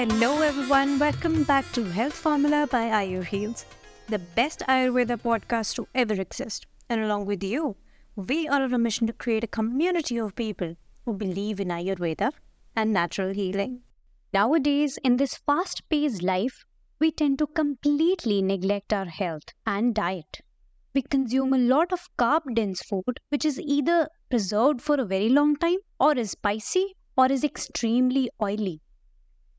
Hello, everyone. Welcome back to Health Formula by Ayurheals, the best Ayurveda podcast to ever exist. And along with you, we are on a mission to create a community of people who believe in Ayurveda and natural healing. Nowadays, in this fast paced life, we tend to completely neglect our health and diet. We consume a lot of carb dense food, which is either preserved for a very long time, or is spicy, or is extremely oily.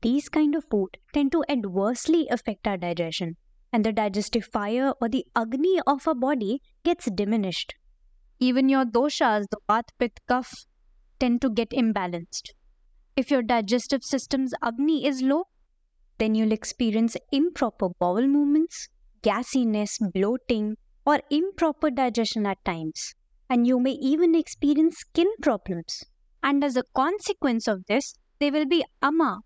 These kind of food tend to adversely affect our digestion, and the digestive fire or the agni of our body gets diminished. Even your doshas, the Vata, Pitta, Kapha, tend to get imbalanced. If your digestive system's agni is low, then you'll experience improper bowel movements, gassiness, bloating, or improper digestion at times. And you may even experience skin problems. And as a consequence of this, there will be ama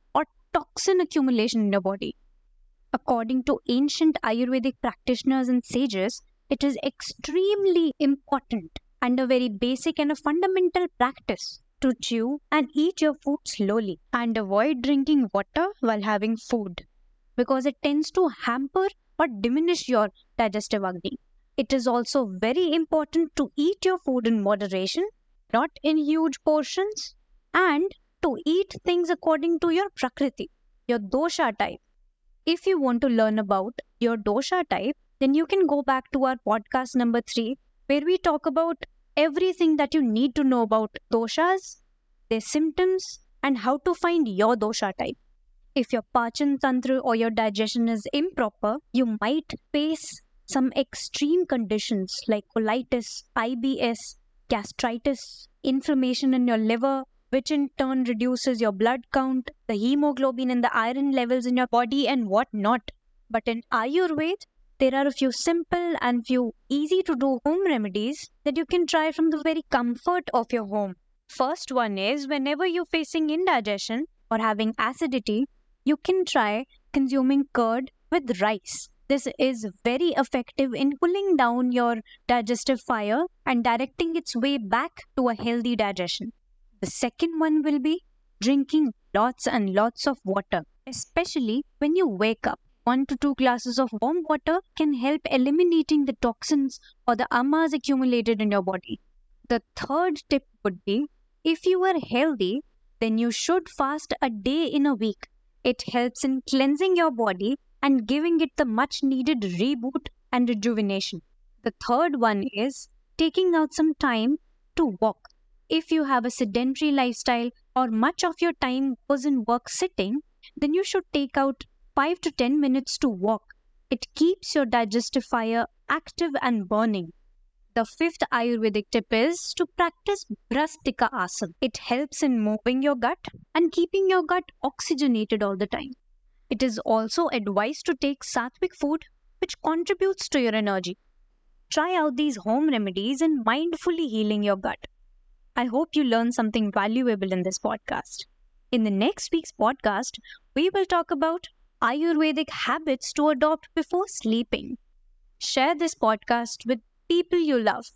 toxin accumulation in your body. According to ancient Ayurvedic practitioners and sages, it is extremely important and a very basic and a fundamental practice to chew and eat your food slowly and avoid drinking water while having food because it tends to hamper or diminish your digestive agni. It is also very important to eat your food in moderation, not in huge portions, and to eat things according to your prakriti, your dosha type. If you want to learn about your dosha type, then you can go back to our podcast number three, where we talk about everything that you need to know about doshas, their symptoms, and how to find your dosha type. If your pachan tantra or your digestion is improper, you might face some extreme conditions like colitis, IBS, gastritis, inflammation in your liver, which in turn reduces your blood count, the hemoglobin and the iron levels in your body, and whatnot. But in Ayurveda, there are a few simple and few easy to do home remedies that you can try from the very comfort of your home. First one is whenever you're facing indigestion or having acidity, you can try consuming curd with rice. This is very effective in cooling down your digestive fire and directing its way back to a healthy digestion. The second one will be drinking lots and lots of water, especially when you wake up. One to two glasses of warm water can help eliminating the toxins or the amas accumulated in your body. The third tip would be if you are healthy, then you should fast a day in a week. It helps in cleansing your body and giving it the much needed reboot and rejuvenation. The third one is taking out some time to walk. If you have a sedentary lifestyle or much of your time goes in work sitting, then you should take out 5 to 10 minutes to walk. It keeps your digestive fire active and burning. The fifth Ayurvedic tip is to practice Bhastrika Asana. It helps in moving your gut and keeping your gut oxygenated all the time. It is also advised to take sattvic food, which contributes to your energy. Try out these home remedies in mindfully healing your gut. I hope you learned something valuable in this podcast. In the next week's podcast, we will talk about Ayurvedic habits to adopt before sleeping. Share this podcast with people you love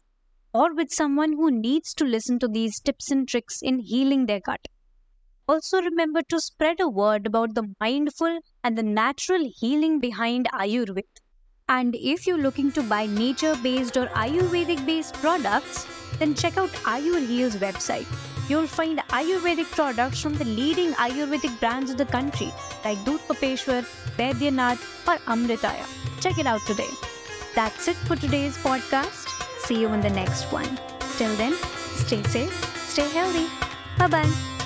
or with someone who needs to listen to these tips and tricks in healing their gut. Also, remember to spread a word about the mindful and the natural healing behind Ayurveda. And if you're looking to buy nature based or Ayurvedic based products, then check out Ayur website you'll find Ayurvedic products from the leading Ayurvedic brands of the country like Dhootapapeshwar, Vaidyanath, or Amritaya. Check it out today. That's it for today's podcast. See you in the next one. Till then, stay safe, stay healthy. Bye bye.